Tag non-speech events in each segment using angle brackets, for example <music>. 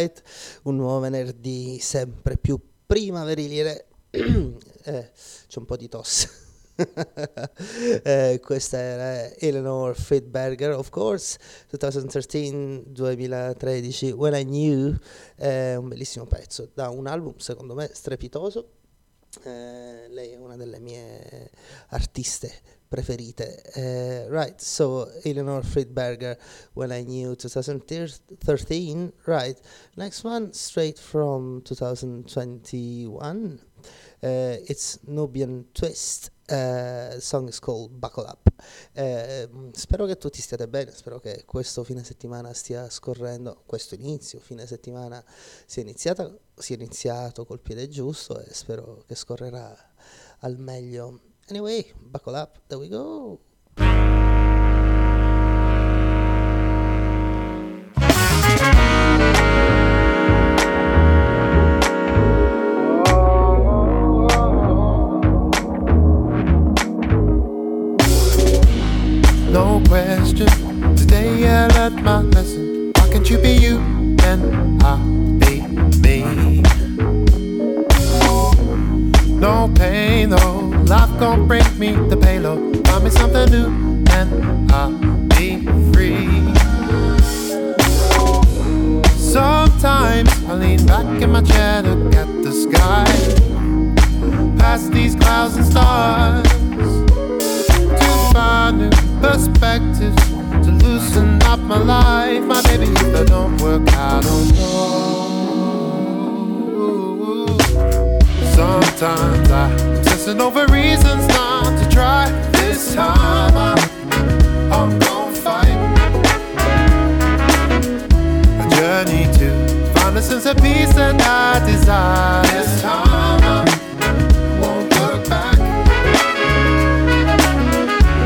Daylight, un nuovo venerdì sempre più primaverile. <clears throat> eh, c'è un po' di tosse. <laughs> eh, questa era Eleanor Friedberger, of course, 2013-2013, When I Knew, eh, un bellissimo pezzo da un album secondo me strepitoso. Eh, lei è una delle mie artiste preferite. Uh, right, so Eleanor Friedberger, When I Knew 2013. Right, next one straight from 2021. Uh, it's Nubian Twist. Uh, the song is called Buckle Up. Uh, spero che tutti stiate bene, spero che questo fine settimana stia scorrendo, questo inizio, fine settimana sia, iniziata, sia iniziato col piede giusto e spero che scorrerà al meglio Anyway, buckle up. There we go. No question. Today I learned my lesson. Why can't you be you and I be me? No pain though Life gon' bring me the payload. Find me something new and I'll be free. Sometimes I lean back in my chair, look at the sky. Past these clouds and stars. To find new perspectives. To loosen up my life. My baby, if I don't work, I don't know. Sometimes I obsessing over reasons not to try. This time I'm, I'm gonna fight. A journey to find a sense of peace that I desire. This time I won't look back.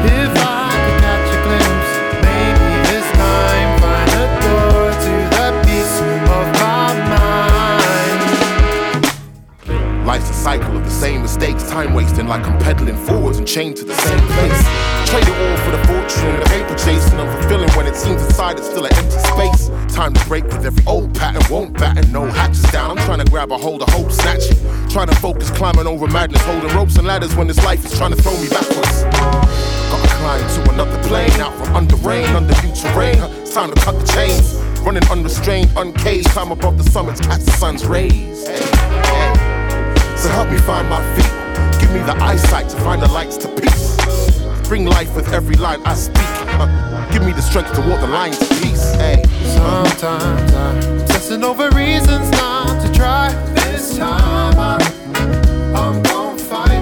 If I could catch a glimpse, maybe this time find a door to the peace of my mind. Life's a cycle same mistakes, time wasting like I'm pedaling forwards and chained to the same place. Trade it all for the fortune the paper chasing, unfulfilling when it seems inside it's still an empty space. Time to break with every old pattern, won't batten, no hatches down. I'm trying to grab a hold of hope, snatch it. Trying to focus, climbing over madness, holding ropes and ladders when this life is trying to throw me backwards. Gotta climb to another plane, out from under rain, under new terrain. It's time to cut the chains. Running unrestrained, uncaged, climb above the summits, catch the sun's rays. Hey, So help me find my feet. Give me the eyesight to find the lights to peace. Bring life with every line I speak. Uh, give me the strength to walk the line to peace. Hey. Sometimes I'm obsessing over reasons not to try. This time I'm, I'm gonna fight.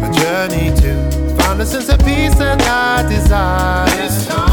A journey to find a sense of peace that I desire. This time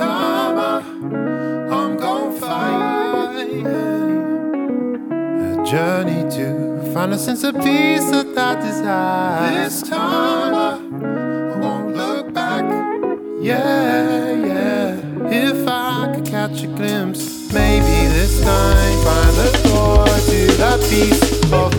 I, I'm gonna fight. A journey to find a sense of peace that I desire. This time I, won't look back. Yeah, yeah. If I could catch a glimpse, maybe this time find the door to the peace of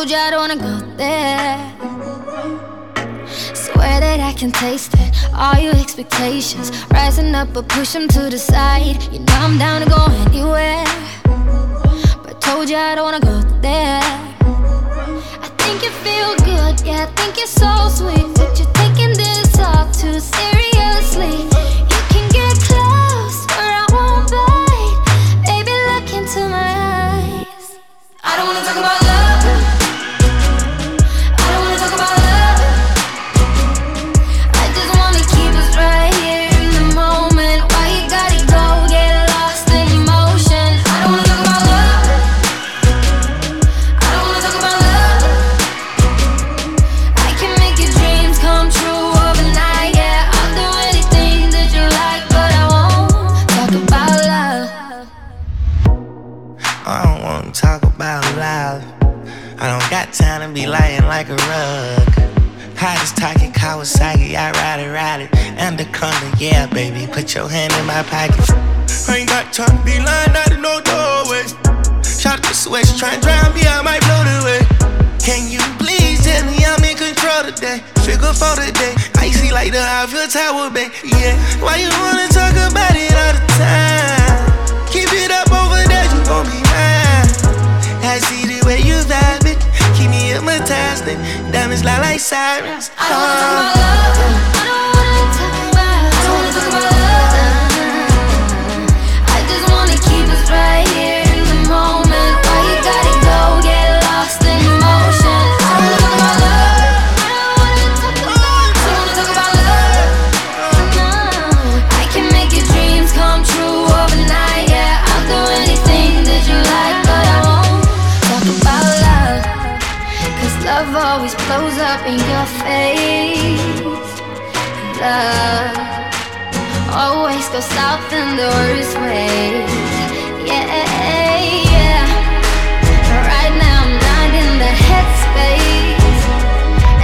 Told you I don't wanna go there. Swear that I can taste it. All your expectations rising up, but push them to the side. You know I'm down to go anywhere. But told you I don't wanna go there. I think you feel good, yeah, I think you're so sweet. But you're To try and drown me, I might blow the way. Can you please tell me I'm in control today? Figure for today, icy like the Eiffel Tower, babe. Yeah, why you wanna talk about it all the time? Keep it up over there, you gon' be mine. I see the way you vibe it, keep me hypnotized. Diamonds lie like sirens. I worst ways. Yeah, right now I'm not in headspace.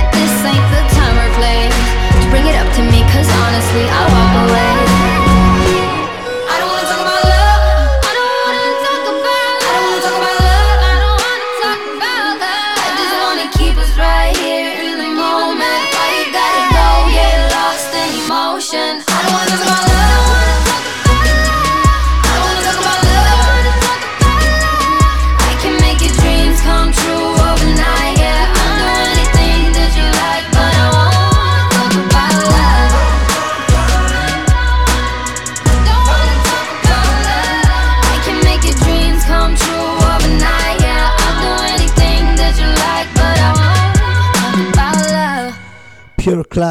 And this ain't the time or place to bring it up to me, cause honestly, I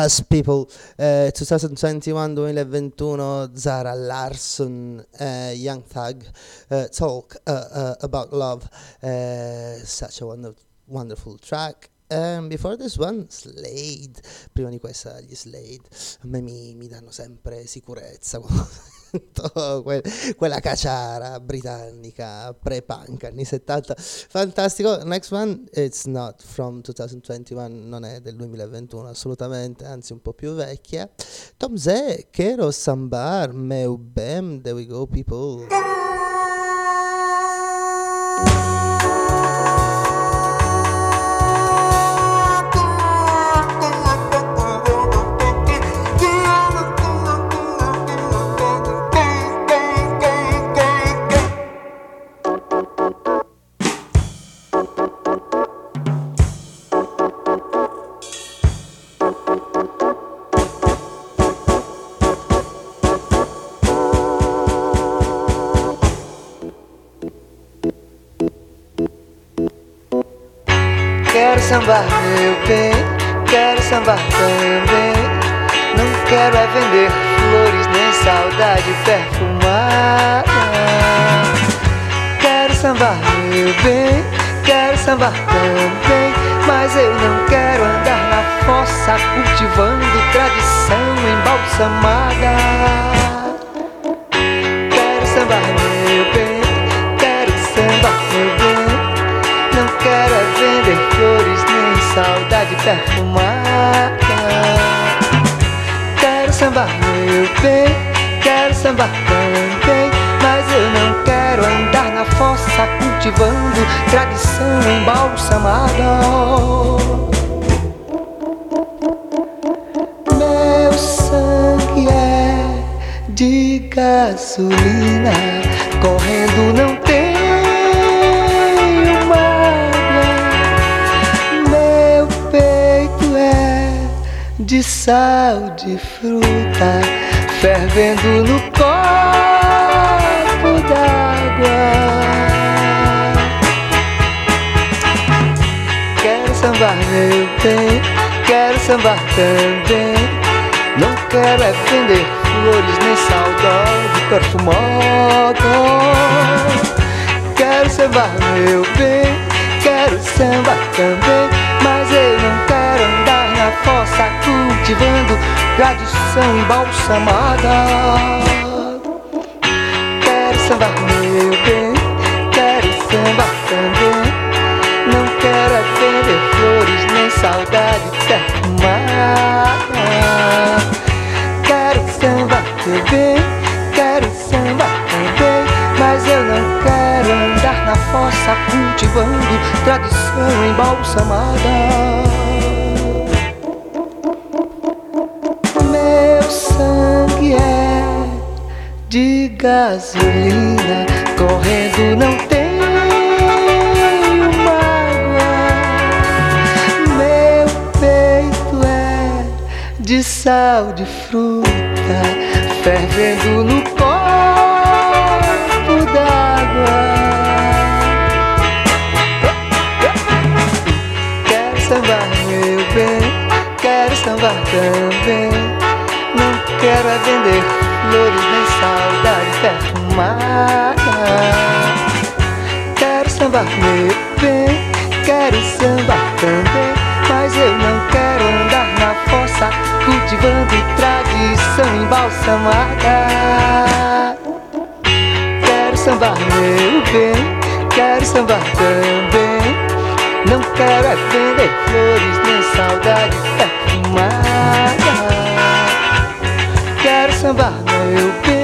Class People. Eh, 2021-2021 Zara Larson eh, Young Thug eh, Talk eh, eh, About Love. Eh, such a wonder- wonderful track. And before this one Slade. Prima di questa gli Slade. A me mi, mi danno sempre sicurezza <laughs> <laughs> quella caciara britannica pre-punk anni 70 fantastico. Next one it's not from 2021 non è del 2021 assolutamente anzi un po' più vecchia. Tom Zé Kero Sambar Meu Bem there we go people sambar, meu bem, quero sambar também. Não quero é vender flores nem saudade perfumada. Quero sambar, meu bem, quero sambar também. Mas eu não quero andar na fossa cultivando tradição embalsamada. Quero sambar, perfumada. Quero sambar, meu bem, quero sambar também. Mas eu não quero andar na fossa cultivando tradição embalsamada. Meu sangue é de gasolina, correndo não de sal de fruta, fervendo no copo d'água. Quero sambar meu bem, quero sambar também. Não quero é vender flores nem saudade perfumada. Quero sambar meu bem, quero sambar também. Cultivando tradição embalsamada. Quero sambar meu bem, quero sambar também. Não quero vender flores nem saudade perfumada. Quero sambar meu bem, quero sambar também. Mas eu não quero andar na fossa cultivando tradição embalsamada. Gasolina, correndo não tenho mágoa. Meu peito é de sal de fruta, fervendo no copo d'água. Quero sambar meu bem, quero sambar também. Não quero é vender flores nem saudade perfumada. Quero sambar meu bem, quero sambar também. Mas eu não quero andar na fossa cultivando tradição embalsamada. Quero sambar meu bem, quero sambar também. Não quero é vender flores nem saudade perfumada. Quero sambar meu bem,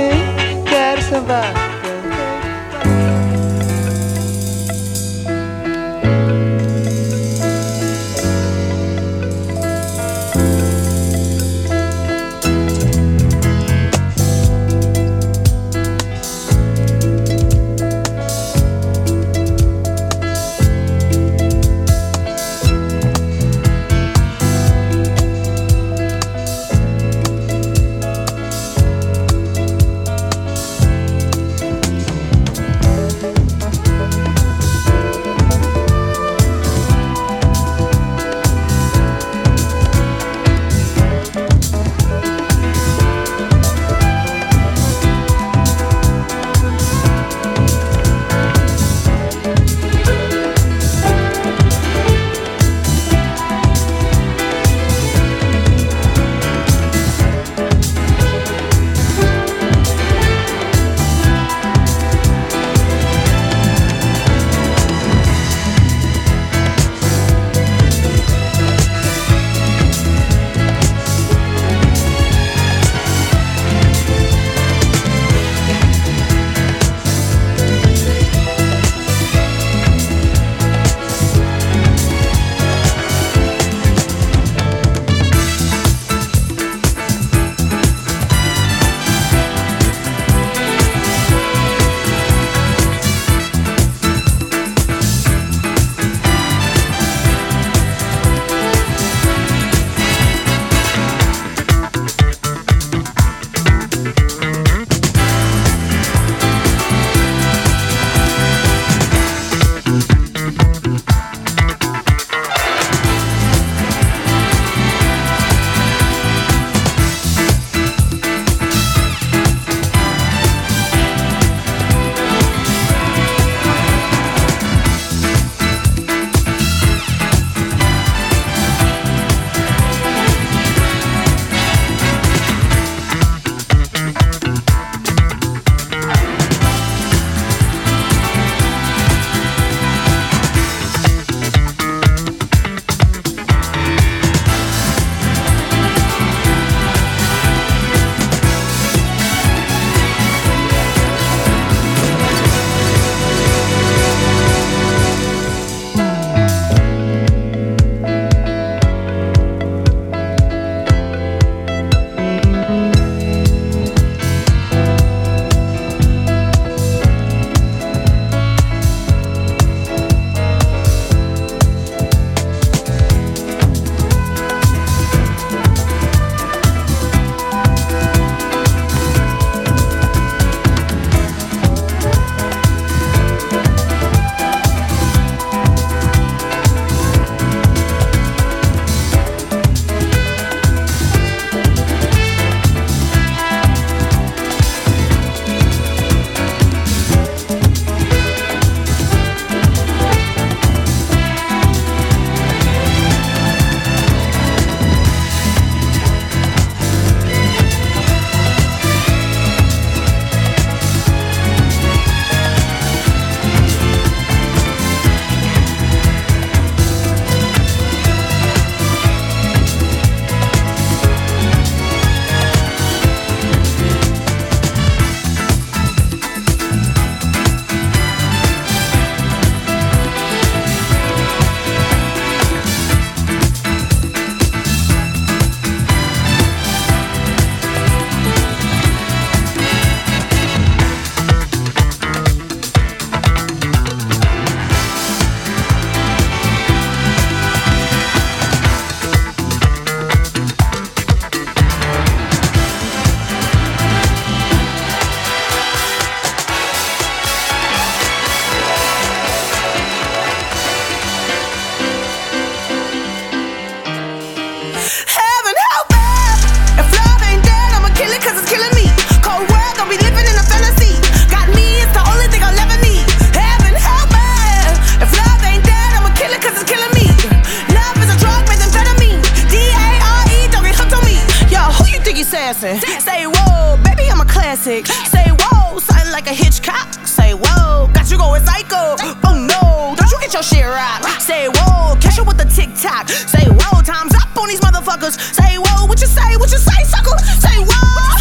Say whoa, Kesha with the TikTok. Say whoa, time's up on these motherfuckers. Say whoa, what you say, what you say, sucker? Say whoa.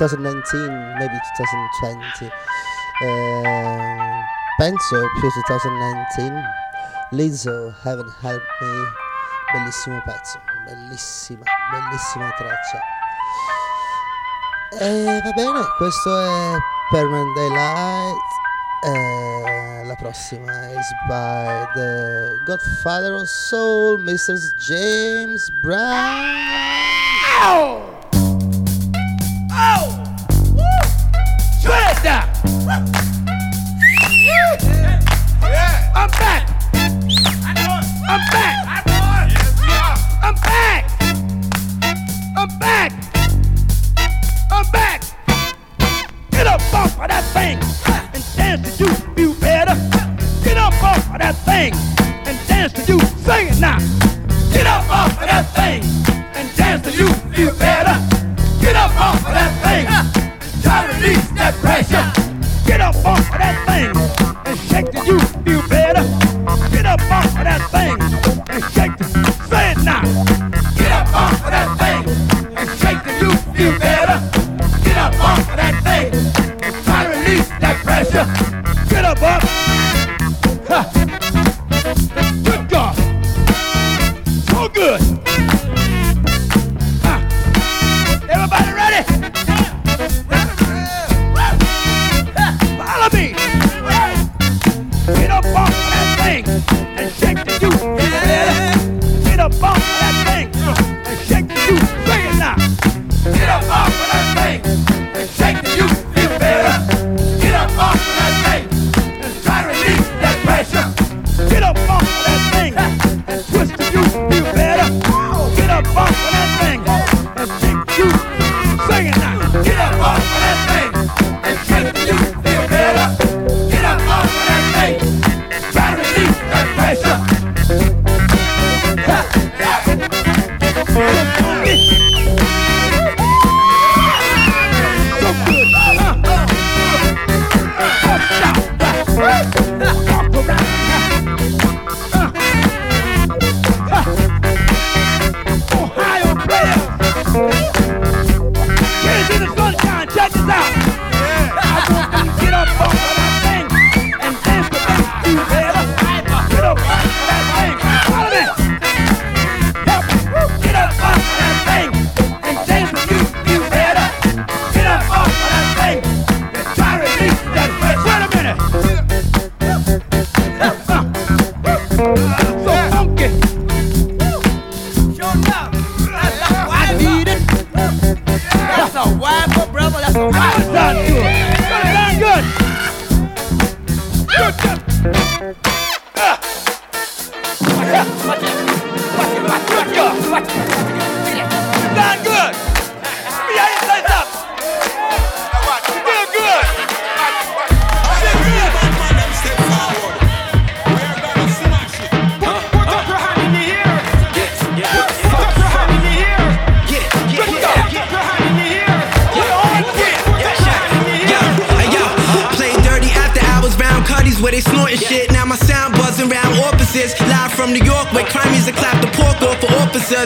2019, maybe 2020. Uh, penso più 2019. Lizzo, Heaven Help Me, bellissimo pezzo, bellissima, bellissima traccia. E va bene, questo è Permanent Daylight. Eh, la prossima è by the Godfather of Soul, Mr. James Brown.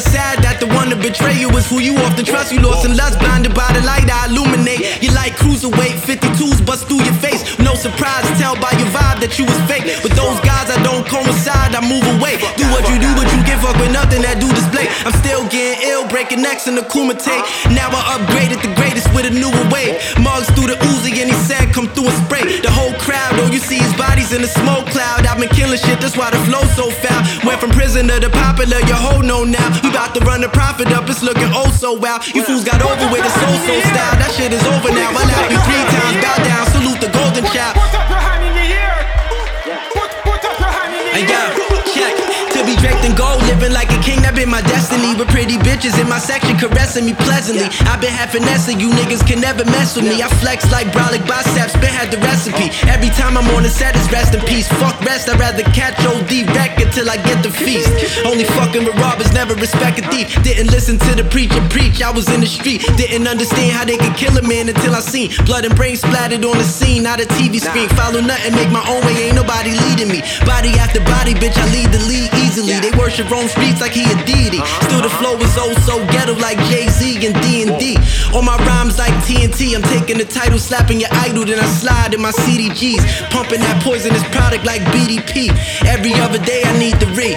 Sad that the one to betray you is who you often trust. You lost in lust, blinded by the light I illuminate. You like cruiserweight, 52s bust through your face. No surprise, tell by your vibe that you was fake. But those guys I don't coincide, I move away. Do what you do, but you give up with nothing that do display. I'm still getting ill, breaking necks in the Kumite. Now I upgraded the greatest with a newer wave. Mugs through the Uzi and he said, come through and spray. The whole crowd, all you see is bodies in the smoke cloud. I've been killing shit, that's why the flow so foul. Went from prisoner to popular, your whole know now. You about to run the profit up, it's looking oh so wow. You fools got over with the so-so style. That shit is over now. I laugh you three times, bow down, salute the golden child. And yo, check. To be draped in gold, living like a king, that been my destiny. With pretty bitches in my section caressing me pleasantly. i been half finessing, you niggas can never mess with me. I flex like brolic biceps, been had the recipe. Every time I'm on the set, it's rest in peace. Fuck rest, I'd rather catch OD wreck until I get the feast. Only fucking with robbers, never respect a thief. Didn't listen to the preacher preach, I was in the street. Didn't understand how they could kill a man until I seen blood and brains splattered on the scene, not a TV screen. Follow nothing, make my own way, ain't nobody leading me. Body after body, bitch, I lead the lead easily. They worship Rome streets like he a deity. Still the flow is oh so ghetto like Jay Z and D and D. All my rhymes like TNT. I'm taking the title, slapping your idol, then I slide in my CDGs, pumping that poisonous product like BDP. Every other day I need the re.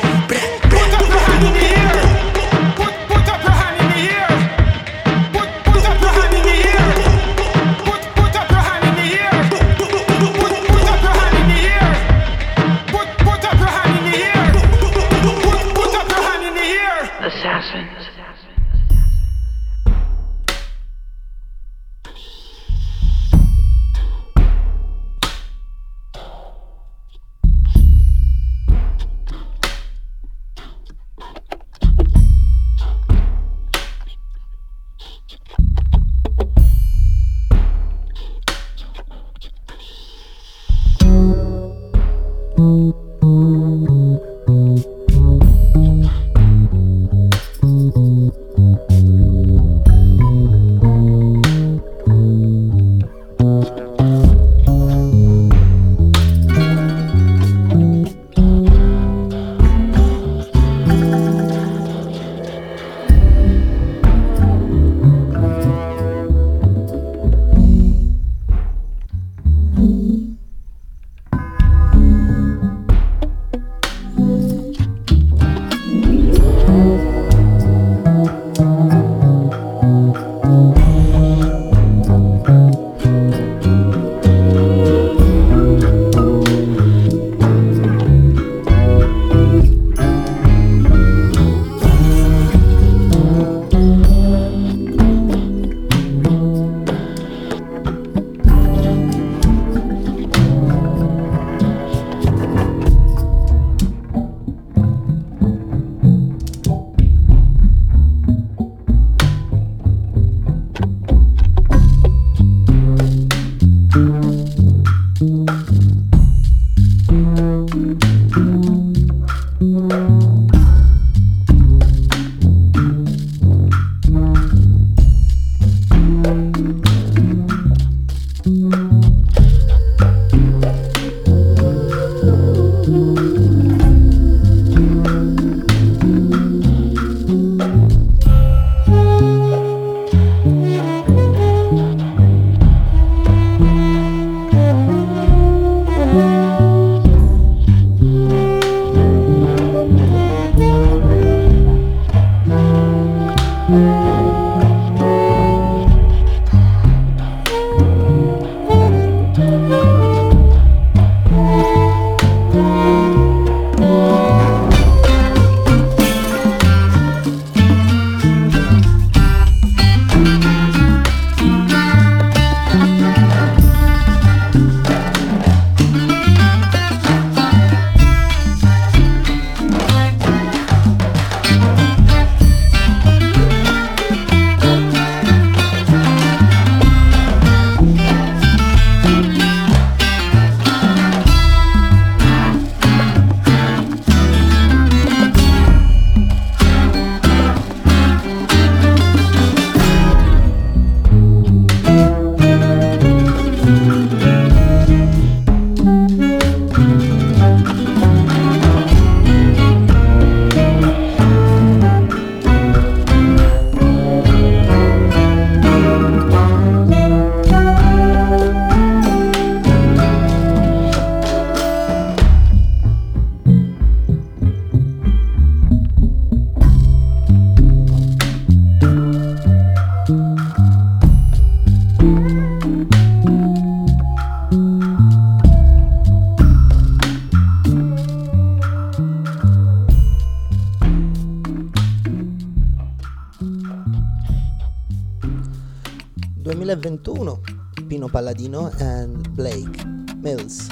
Palladino and Blake Mills.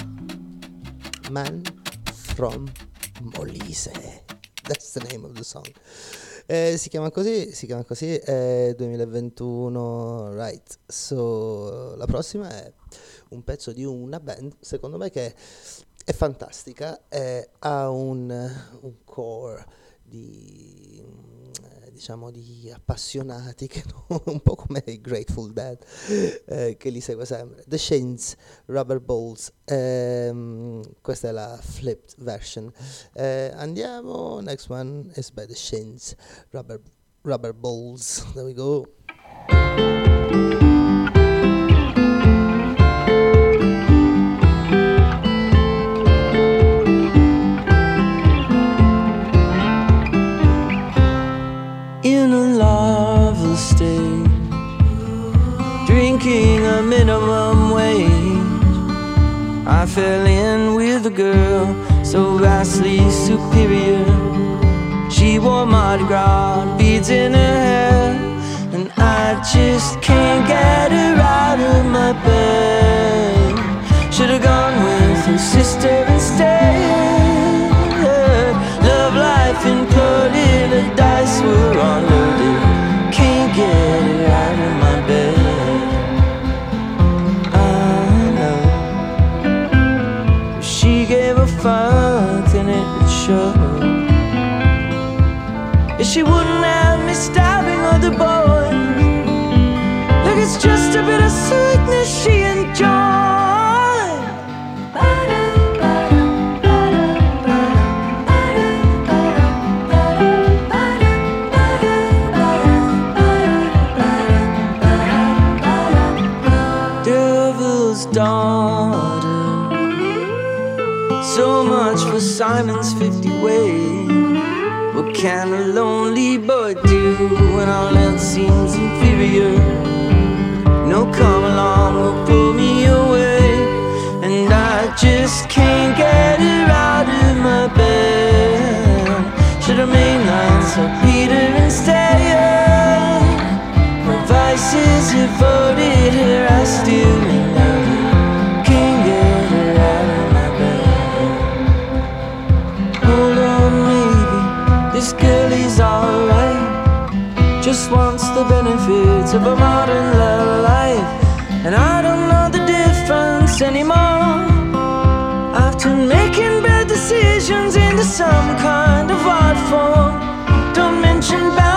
Man from Molise. That's the name of the song. Eh, si chiama così, si chiama così, è 2021, right. So, la prossima è un pezzo di una band, secondo me che è fantastica, eh, ha un, un core di diciamo di appassionati che <laughs> no- un po' come i Grateful Dead eh, che li segue sempre. The Shins Rubber Balls ehm, questa è la flipped version. Eh, andiamo next one is by The Shins Rubber, rubber Balls. There we go minimum wage. I fell in with a girl so vastly superior. She wore Mardi Gras beads in her hair, and I just can't get her out of my bed. Should've gone with her sister instead. Love life imploded, the dice were unloaded. Can't get a bit of sweetness she enjoyed. Devil's daughter. So much for Simon's 50 ways. What can a lonely boy do when all else seems inferior? Come along will pull me away, and I just can't get her out of my bed. Should have mainlined St. Peter instead. My vices have voted her, I still ain't Can't get her out of my bed. Hold on, maybe this girl is alright. Just wants the benefits of a modern love difference anymore. After making bad decisions into some kind of art form. Don't mention boundaries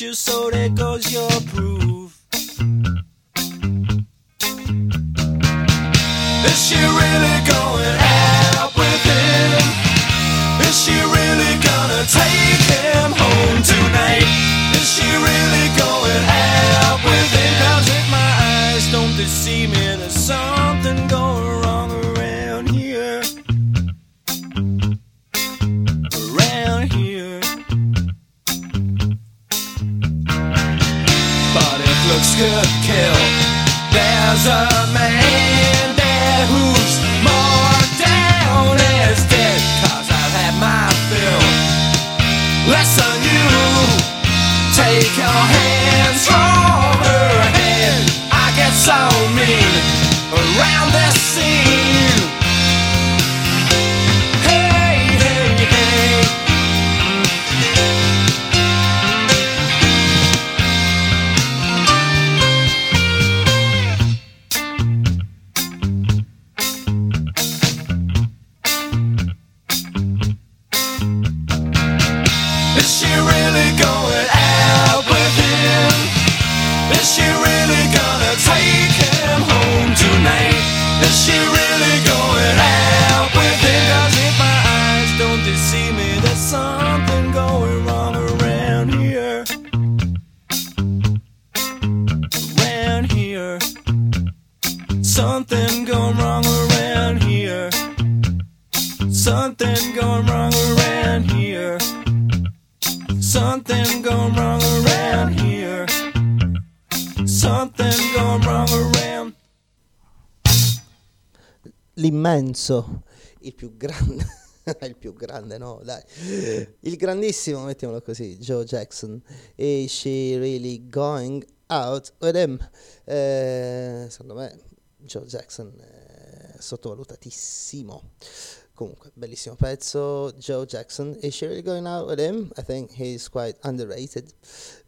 you so they go. Lorenzo, il più grande, <laughs> il più grande no, dai, il grandissimo, mettiamolo così, Joe Jackson, Is She Really Going Out With Him? Eh, secondo me Joe Jackson è sottovalutatissimo. comunque bellissimo pezzo. Joe Jackson is she really going out with him? I think he's quite underrated.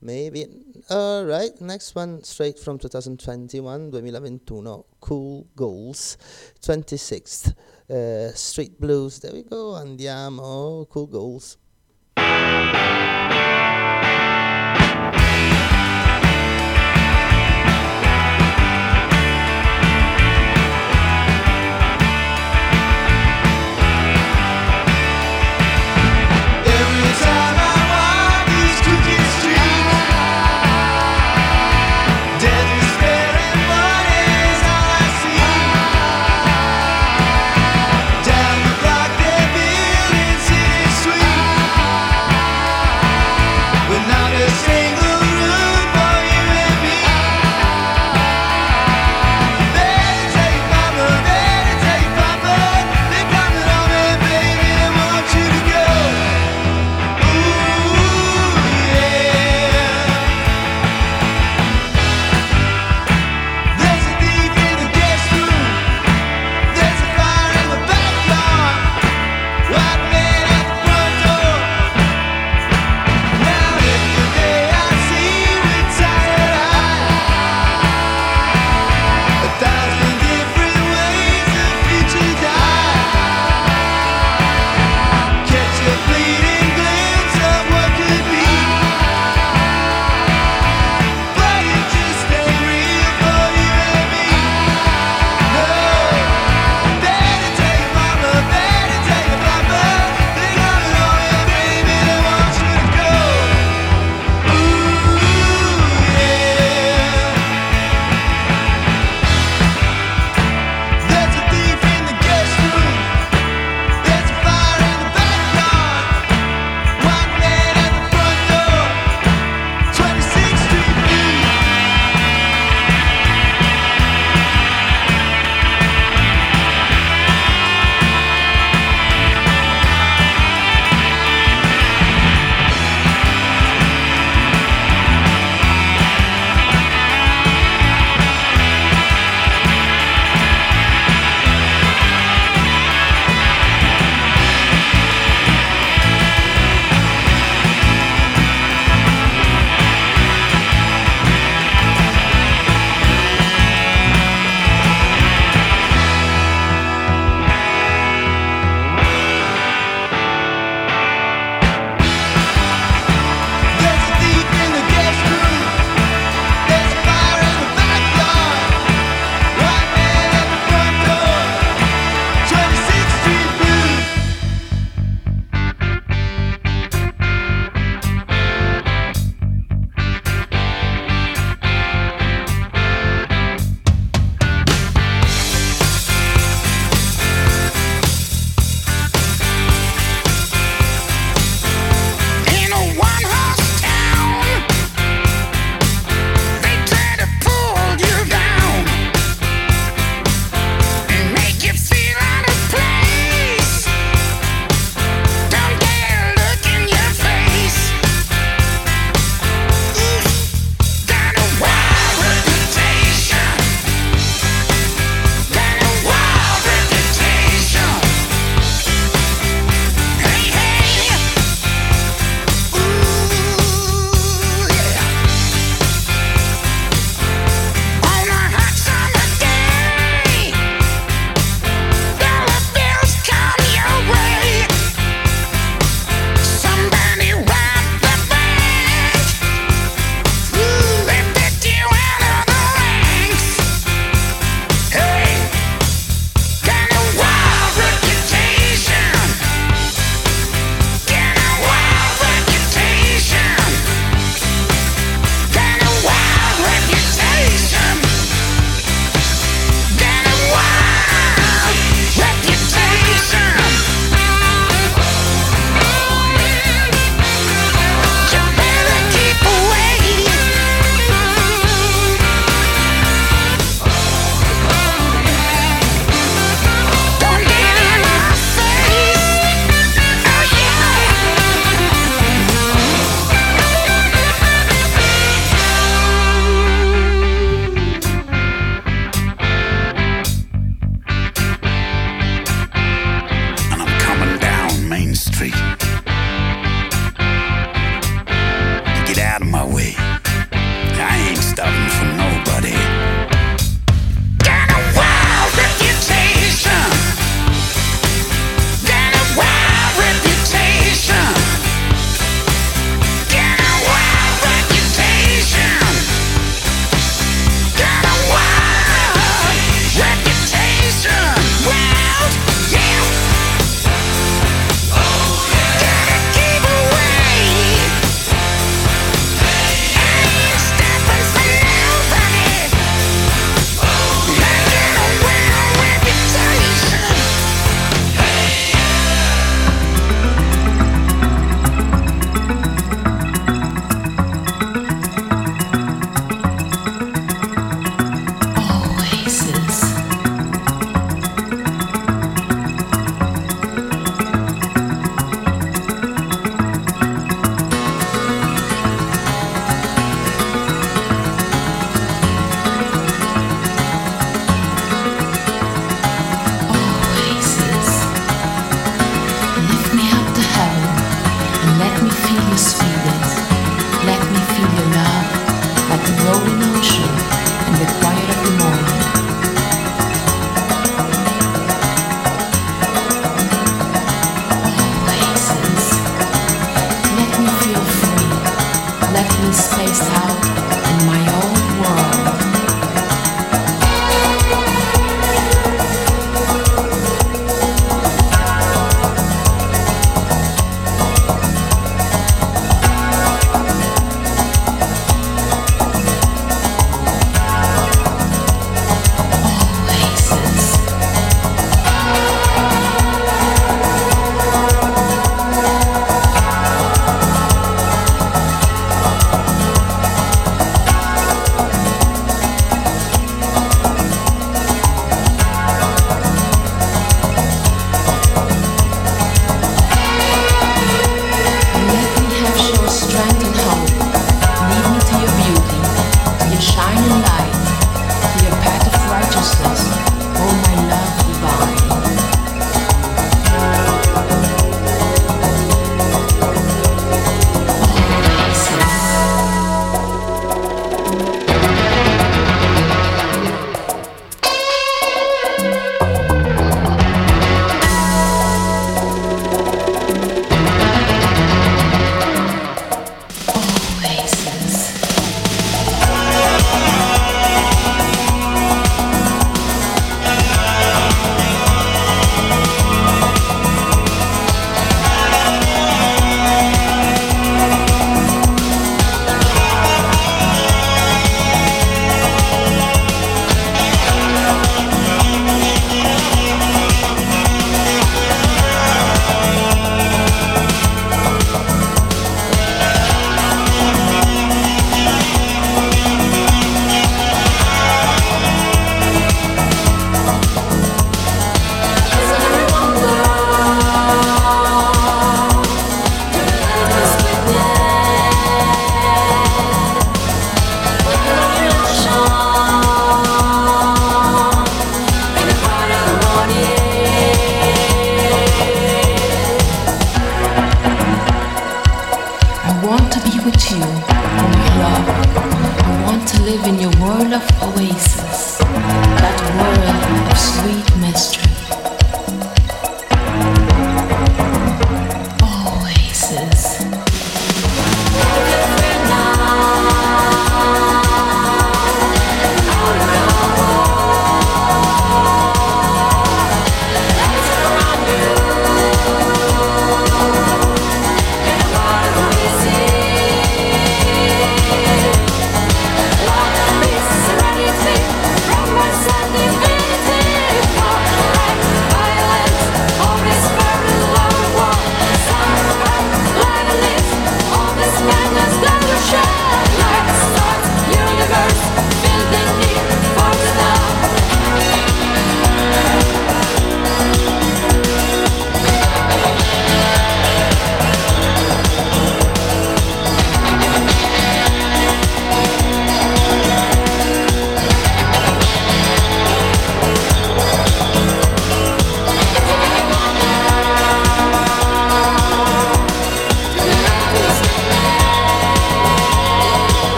Maybe. Alright next one straight from 2021 2021 Cool Goals 26th uh, Street Blues. There we go andiamo Cool Goals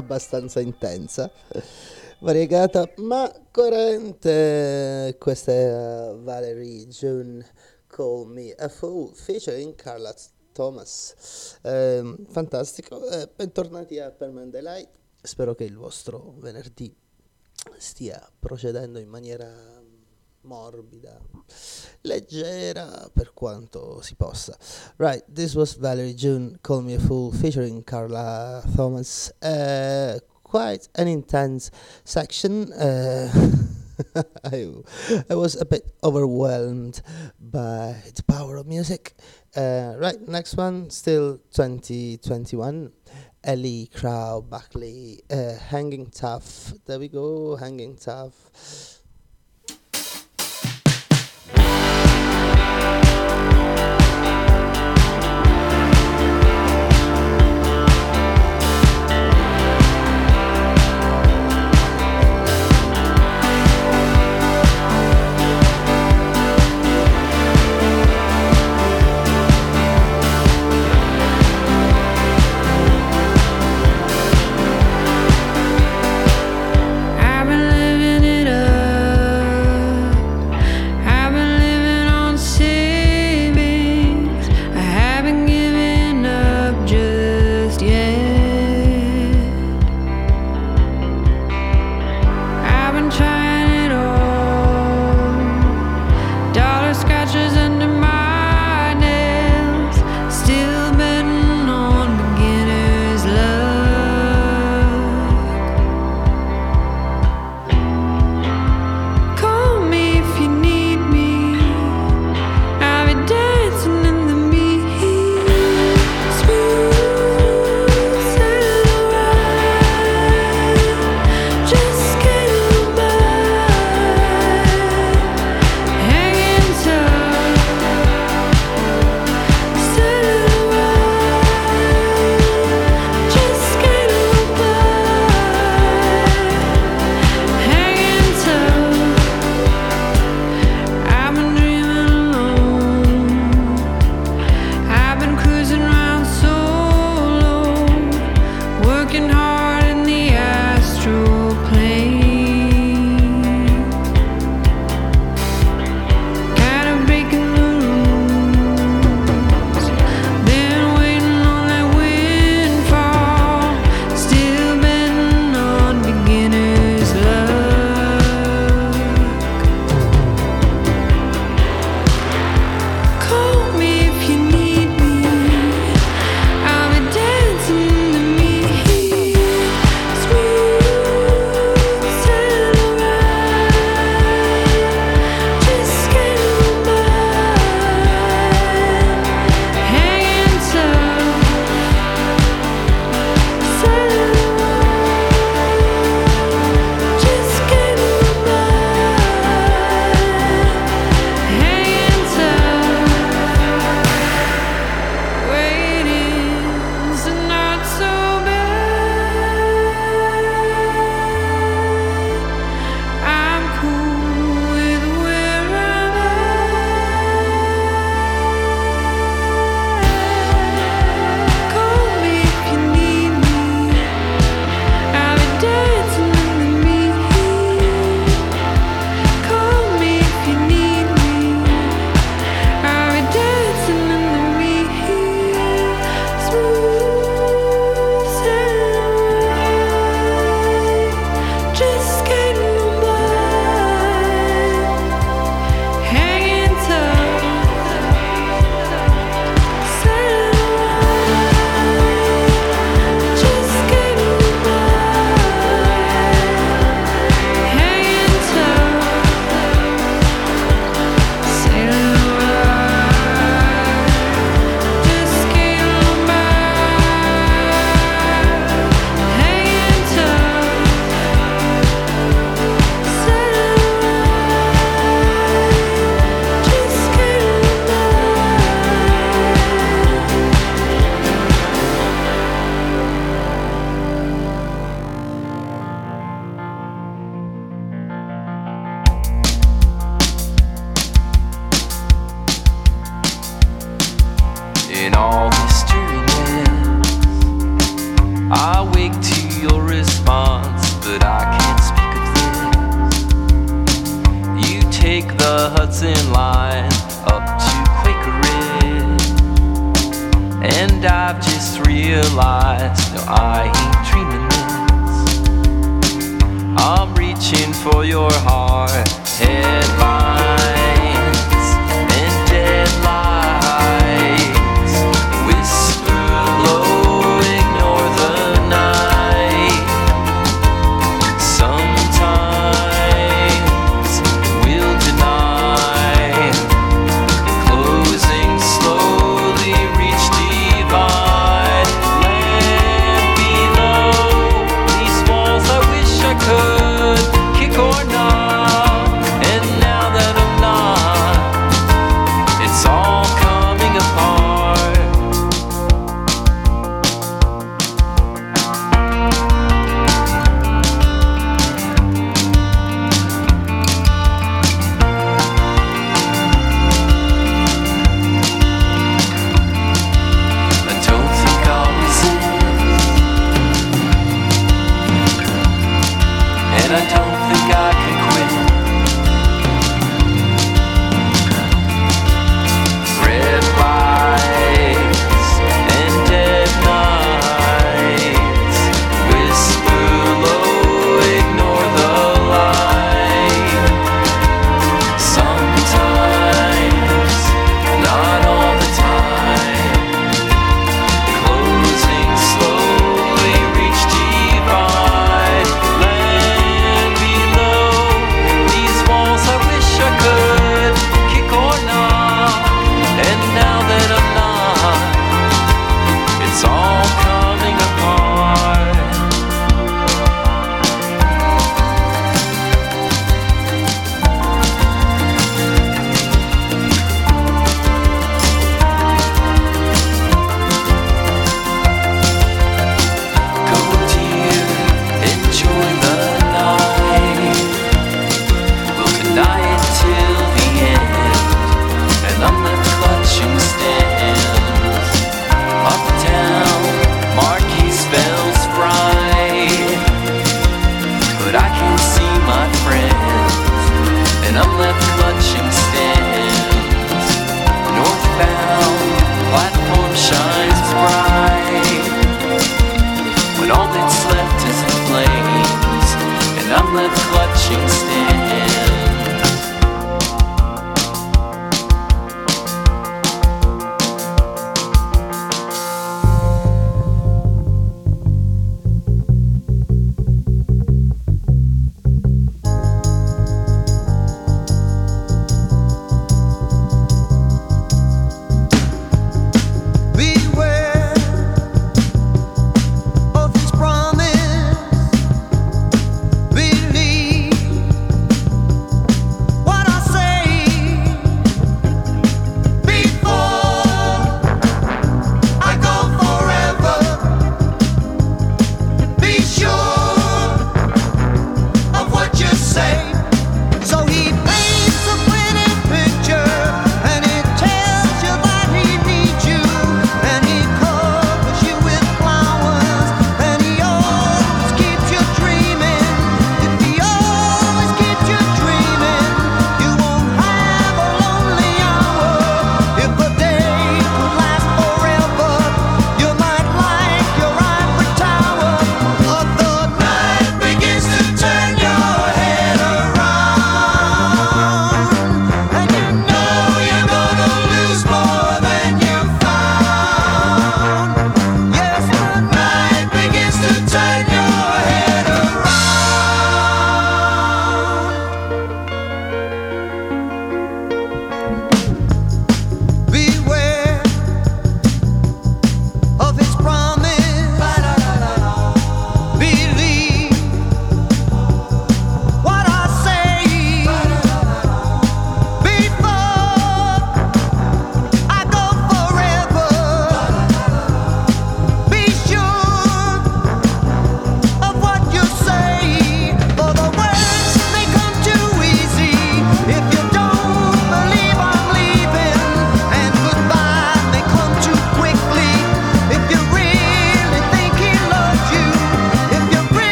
abbastanza intensa, variegata ma coerente. Questa è uh, Valerie June Call Me a Fool featuring Carla Thomas. Eh, fantastico, eh, bentornati a Permanent Delight. Spero che il vostro venerdì stia procedendo in maniera mm, morbida leggera per quanto si possa. Right, this was Valerie June, Call Me a Fool, featuring Carla Thomas. Uh, quite an intense section. Uh, <laughs> I, I was a bit overwhelmed by the power of music. Uh, right, next one, still 2021. Ellie Crow Buckley, uh, Hanging Tough. There we go, Hanging Tough.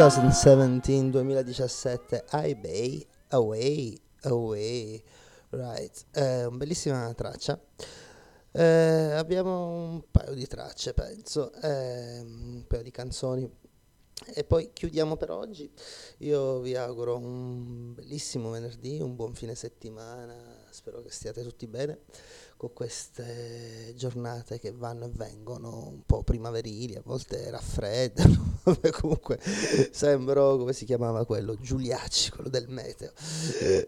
2017-2017 I Bay Away Away Right, eh, bellissima traccia. Eh, abbiamo un paio di tracce, penso, eh, un paio di canzoni. E poi chiudiamo per oggi. Io vi auguro un bellissimo venerdì, un buon fine settimana. Spero che stiate tutti bene con queste giornate che vanno e vengono un po' primaverili, a volte raffreddano, <laughs> comunque sembro come si chiamava quello, Giuliacci, quello del meteo.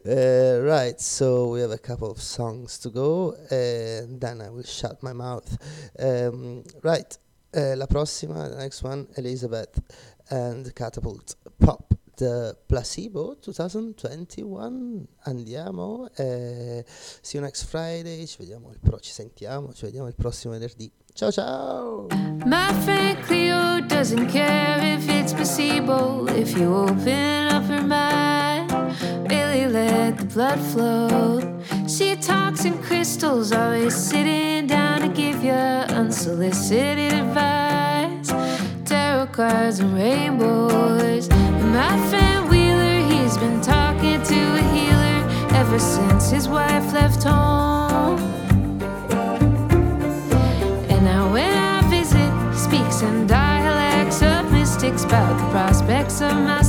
Eh, right, so we have a couple of songs to go and then I will shut my mouth. Um, right, eh, la prossima, the next one, Elizabeth and Catapult Pop. The Placebo 2021 andiamo eh, see you next Friday ci vediamo il pro- ci sentiamo ci vediamo il prossimo venerdì ciao ciao My friend Cleo doesn't care if it's placebo. If you open up her mind, really let the blood flow. She talks in crystals, always sitting down to give you unsolicited advice. Tarot cards and rainbows. My friend Wheeler, he's been talking to a healer ever since his wife left home. And now when I visit, he speaks in dialects of mystics about the prospects of my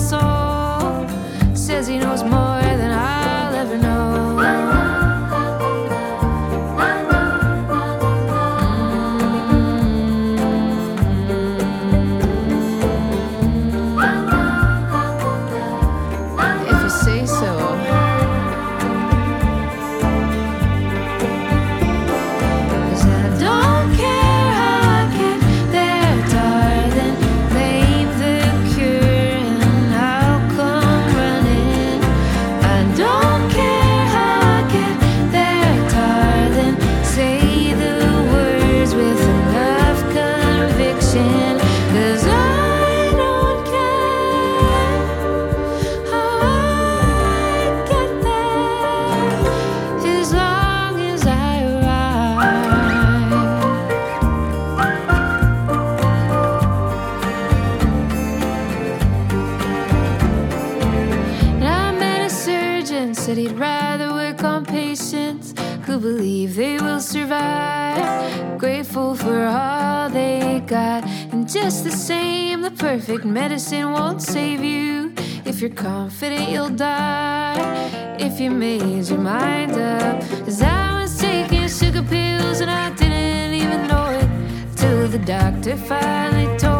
God. And just the same, the perfect medicine won't save you. If you're confident, you'll die. If you made your mind up, cause I was taking sugar pills and I didn't even know it. Till the doctor finally told